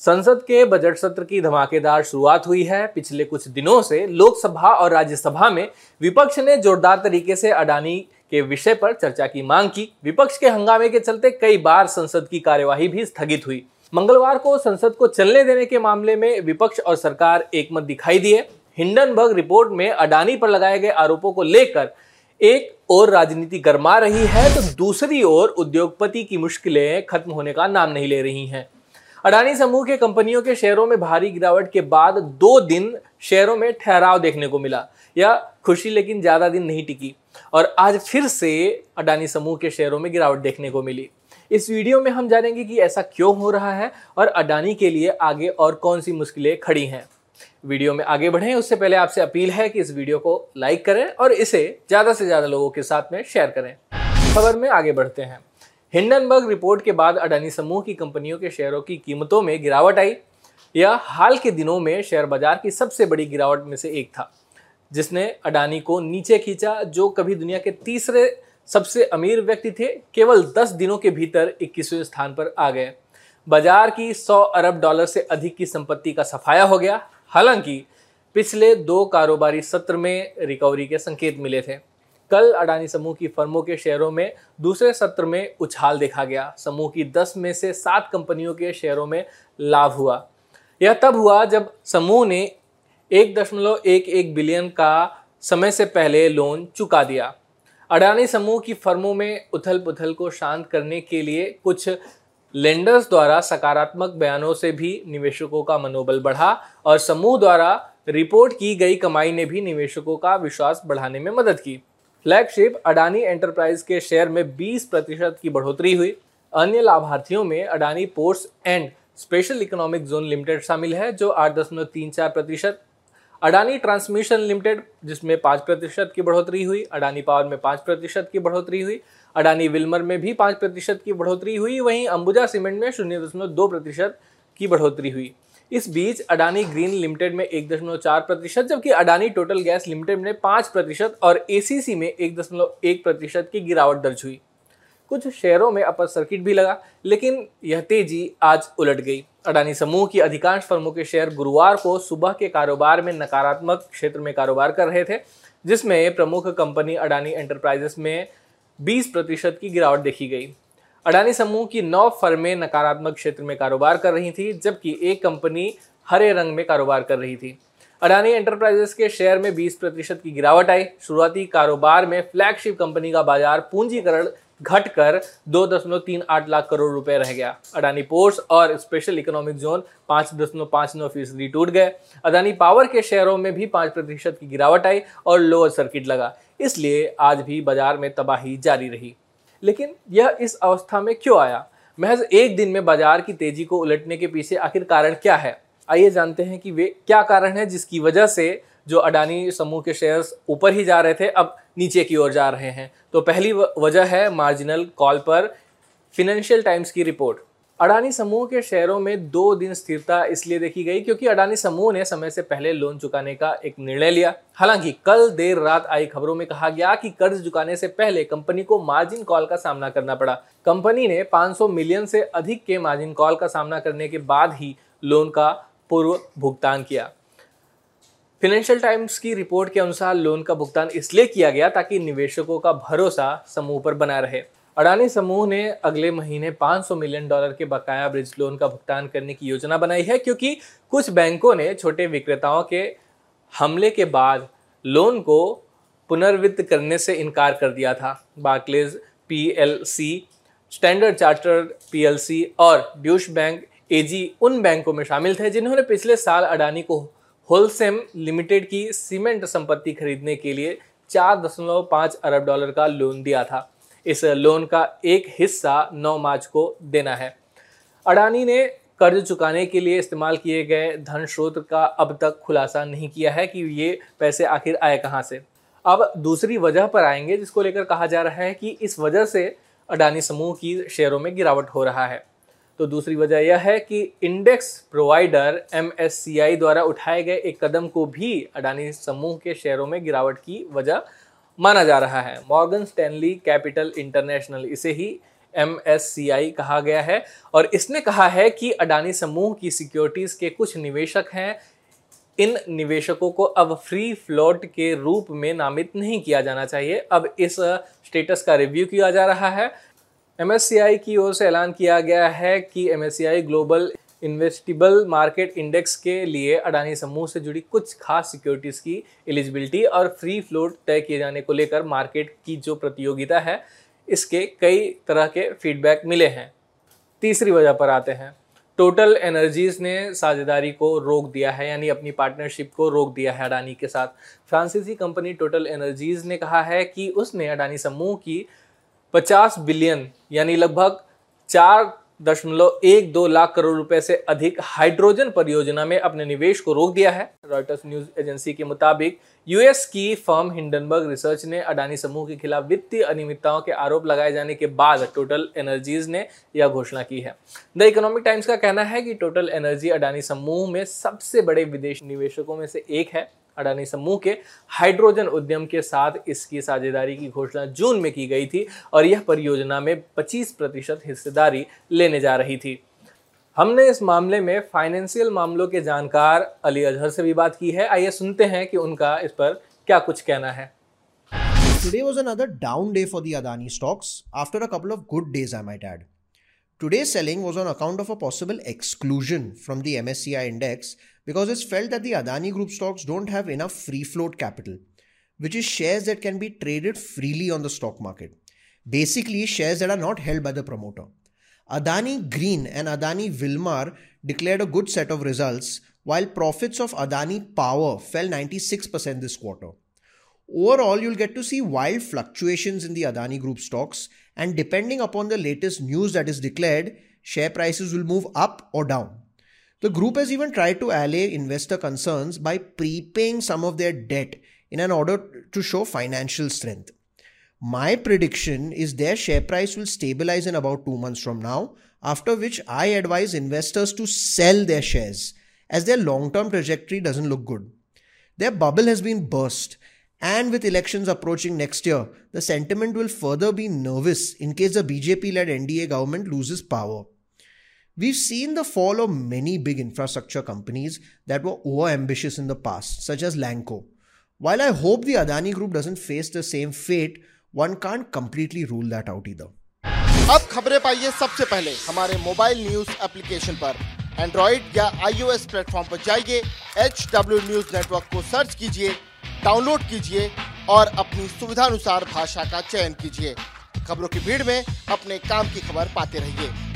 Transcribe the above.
संसद के बजट सत्र की धमाकेदार शुरुआत हुई है। पिछले कुछ दिनों से लोकसभा और राज्यसभा में विपक्ष ने जोरदार तरीके से अडानी के विषय पर चर्चा की, मांग की। विपक्ष के हंगामे के चलते कई बार संसद की कार्यवाही भी स्थगित हुई। मंगलवार को संसद को चलने देने के मामले में विपक्ष और सरकार एकमत दिखाई दिए। हिंडनबर्ग रिपोर्ट में अडानी पर लगाए गए आरोपों को लेकर एक और राजनीति गर्मा रही है तो दूसरी ओर उद्योगपति की मुश्किलें खत्म होने का नाम नहीं ले रही हैं। अडानी समूह के कंपनियों के शेयरों में भारी गिरावट के बाद दो दिन शेयरों में ठहराव देखने को मिला। या खुशी लेकिन ज़्यादा दिन नहीं टिकी। और आज फिर से अडानी समूह के शेयरों में गिरावट देखने को मिली। इस वीडियो में हम जानेंगे कि ऐसा क्यों हो रहा है और अडानी के लिए आगे और कौन सी मुश्किलें खड़ी हैं। वीडियो में आगे बढ़ें, उससे पहले आपसे अपील है कि इस वीडियो को लाइक करें और इसे ज़्यादा से ज़्यादा लोगों के साथ में शेयर करें। खबर में आगे बढ़ते हैं। हिंडनबर्ग रिपोर्ट के बाद अडानी समूह की कंपनियों के शेयरों की कीमतों में गिरावट आई। यह हाल के दिनों में शेयर बाज़ार की सबसे बड़ी गिरावट में से एक था, जिसने अडानी को नीचे खींचा, जो कभी दुनिया के तीसरे सबसे अमीर व्यक्ति थे, केवल 10 दिनों के भीतर 21वें स्थान पर आ गए। बाज़ार की 100 अरब डॉलर से अधिक की संपत्ति का सफाया हो गया। हालाँकि, पिछले दो कारोबारी सत्र में रिकवरी के संकेत मिले थे। कल अडानी समूह की फर्मों के शेयरों में दूसरे सत्र में उछाल देखा गया। समूह की 10 में से सात कंपनियों के शेयरों में लाभ हुआ। यह तब हुआ जब समूह ने एक दशमलव एक एक बिलियन का समय से पहले लोन चुका दिया। अडानी समूह की फर्मों में उथल पुथल को शांत करने के लिए कुछ लेंडर्स द्वारा सकारात्मक बयानों से भी निवेशकों का मनोबल बढ़ा और समूह द्वारा रिपोर्ट की गई कमाई ने भी निवेशकों का विश्वास बढ़ाने में मदद की। फ्लैगशिप अडानी एंटरप्राइज के शेयर में 20 प्रतिशत की बढ़ोतरी हुई। अन्य लाभार्थियों में Adani ports and special economic zone limited शामिल है, जो आठ दशमलव तीन चार प्रतिशत। अडानी ट्रांसमिशन लिमिटेड जिसमें पाँच प्रतिशत की बढ़ोतरी हुई। अडानी पावर में पाँच प्रतिशत की बढ़ोतरी हुई। अडानी विल्मर में भी पाँच प्रतिशत की बढ़ोतरी हुई। वहीं अंबुजा सीमेंट में शून्य दशमलव दो प्रतिशत की बढ़ोतरी हुई। इस बीच अडानी ग्रीन लिमिटेड में एक दशमलव चार प्रतिशत, जबकि अडानी टोटल गैस लिमिटेड में पाँच प्रतिशत और एसीसी में एक दशमलव एक प्रतिशत की गिरावट दर्ज हुई। कुछ शेयरों में अपर सर्किट भी लगा, लेकिन यह तेज़ी आज उलट गई। अडानी समूह की अधिकांश फर्मों के शेयर गुरुवार को सुबह के कारोबार में नकारात्मक क्षेत्र में कारोबार कर रहे थे, जिसमें प्रमुख कंपनी अडानी एंटरप्राइजेस में 20 प्रतिशत की गिरावट देखी गई। अडानी समूह की नौ फर्में नकारात्मक क्षेत्र में कारोबार कर रही थी, जबकि एक कंपनी हरे रंग में कारोबार कर रही थी। अडानी एंटरप्राइजेस के शेयर में 20 प्रतिशत की गिरावट आई। शुरुआती कारोबार में फ्लैगशिप कंपनी का बाज़ार पूंजीकरण घटकर दो दशमलव तीन आठ लाख करोड़ रुपए रह गया। अडानी पोर्ट्स और स्पेशल इकोनॉमिक जोन पाँच दशमलव पाँच नौ फ़ीसदी टूट गए। अडानी पावर के शेयरों में भी पाँच प्रतिशत की गिरावट आई और लोअर सर्किट लगा। इसलिए आज भी बाज़ार में तबाही जारी रही। लेकिन यह इस अवस्था में क्यों आया? महज एक दिन में बाज़ार की तेज़ी को उलटने के पीछे आखिर कारण क्या है? आइए जानते हैं कि वे क्या कारण है जिसकी वजह से जो अडानी समूह के शेयर्स ऊपर ही जा रहे थे, अब नीचे की ओर जा रहे हैं। तो पहली वजह है मार्जिनल कॉल पर फिनेंशियल टाइम्स की रिपोर्ट अडानी समूह के शेयरों में दो दिन स्थिरता इसलिए देखी गई क्योंकि अडानी समूह ने समय से पहले लोन चुकाने का एक निर्णय लिया। हालाँकि कल देर रात आई खबरों में कहा गया कि कर्ज चुकाने से पहले कंपनी को मार्जिन कॉल का सामना करना पड़ा। कंपनी ने 500 मिलियन से अधिक के मार्जिन कॉल का सामना करने के बाद ही लोन का पूर्व भुगतान किया। फिनेंशियल टाइम्स की रिपोर्ट के अनुसार लोन का भुगतान इसलिए किया गया ताकि निवेशकों का भरोसा समूह पर बना रहे। अडानी समूह ने अगले महीने 500 मिलियन डॉलर के बकाया ब्रिज लोन का भुगतान करने की योजना बनाई है, क्योंकि कुछ बैंकों ने छोटे विक्रेताओं के हमले के बाद लोन को पुनर्वित्त करने से इनकार कर दिया था। Barclays, PLC, Standard Chartered PLC और ड्यूश बैंक, एजी उन बैंकों में शामिल थे जिन्होंने पिछले साल अडानी को होलसेम लिमिटेड की सीमेंट संपत्ति खरीदने के लिए चार दशमलव पाँच अरब डॉलर का लोन दिया था। इस लोन का एक हिस्सा 9 मार्च को देना है। अडानी ने कर्ज चुकाने के लिए इस्तेमाल किए गए धन स्रोत का अब तक खुलासा नहीं किया है कि ये पैसे आखिर आए कहाँ से। अब दूसरी वजह पर आएँगे, जिसको लेकर कहा जा रहा है कि इस वजह से अडानी समूह की शेयरों में गिरावट हो रहा है। तो दूसरी वजह यह है कि इंडेक्स प्रोवाइडर MSCI द्वारा उठाए गए एक कदम को भी अडानी समूह के शेयरों में गिरावट की वजह माना जा रहा है। मॉर्गन स्टैनली कैपिटल इंटरनेशनल, इसे ही MSCI कहा गया है। और इसने कहा है कि अडानी समूह की सिक्योरिटीज के कुछ निवेशक हैं। इन निवेशकों को अब फ्री फ्लोट के रूप में नामित नहीं किया जाना चाहिए। अब इस स्टेटस का रिव्यू किया जा रहा है। MSCI की ओर से ऐलान किया गया है कि MSCI global investable market index के लिए अडानी समूह से जुड़ी कुछ खास सिक्योरिटीज़ की एलिजिबिलिटी और फ्री फ्लोट तय किए जाने को लेकर मार्केट की जो प्रतियोगिता है, इसके कई तरह के फीडबैक मिले हैं। तीसरी वजह पर आते हैं। टोटल एनर्जीज ने साझेदारी को रोक दिया है, यानी अपनी पार्टनरशिप को रोक दिया है अडानी के साथ। फ्रांसीसी कंपनी टोटल एनर्जीज ने कहा है कि उसने अडानी समूह की 50 बिलियन यानी लगभग चार दशमलव एक दो लाख करोड़ रुपए से अधिक हाइड्रोजन परियोजना में अपने निवेश को रोक दिया है। रॉयटर्स न्यूज़ एजेंसी के मुताबिक यूएस की फर्म हिंडनबर्ग रिसर्च ने अडानी समूह के खिलाफ वित्तीय अनियमितताओं के आरोप लगाए जाने के बाद टोटल एनर्जीज ने यह घोषणा की है। द इकोनॉमिक टाइम्स का कहना है कि टोटल एनर्जी अडानी समूह में सबसे बड़े विदेश निवेशकों में से एक है। अडानी समूह के हाइड्रोजन उद्यम के साथ इसकी साझेदारी की घोषणा जून में की गई थी और यह परियोजना में 25 प्रतिशत हिस्सेदारी लेने जा रही थी। हमने इस मामले में फाइनेंशियल मामलों के जानकार अली अजहर से भी बात की है। आइए सुनते हैं कि उनका इस पर क्या कुछ कहना है। Today was another down day for the Adani stocks after a couple of good days I might add today selling was on account of a possible exclusion from the M index because it's felt that the Adani Group stocks don't have enough free float capital, which is shares that can be traded freely on the stock market. Basically, shares that are not held by the promoter. Adani Green and Adani Wilmar declared a good set of results, while profits of Adani Power fell 96% this quarter. Overall, you'll get to see wild fluctuations in the Adani Group stocks, and depending upon the latest news that is declared, share prices will move up or down. The group has even tried to allay investor concerns by prepaying some of their debt in an order to show financial strength. My prediction is their share price will stabilize in about two months from now, after which I advise investors to sell their shares as their long term trajectory doesn't look good. Their bubble has been burst, and with elections approaching next year, the sentiment will further be nervous in case the BJP led NDA government loses power. We've seen the fall of many big infrastructure companies that were over ambitious in the past, such as Lanco. While I hope the Adani group doesn't face the same fate, one can't completely rule that out either. अब खबरें पाइए सबसे पहले हमारे mobile news application पर Android या iOS platform पर जाइए एच डब्ल्यू न्यूज़ नेटवर्क को सर्च कीजिए डाउनलोड कीजिए और अपनी सुविधानुसार भाषा का चयन कीजिए खबरों की भीड़ में अपने काम की खबर पाते रहिए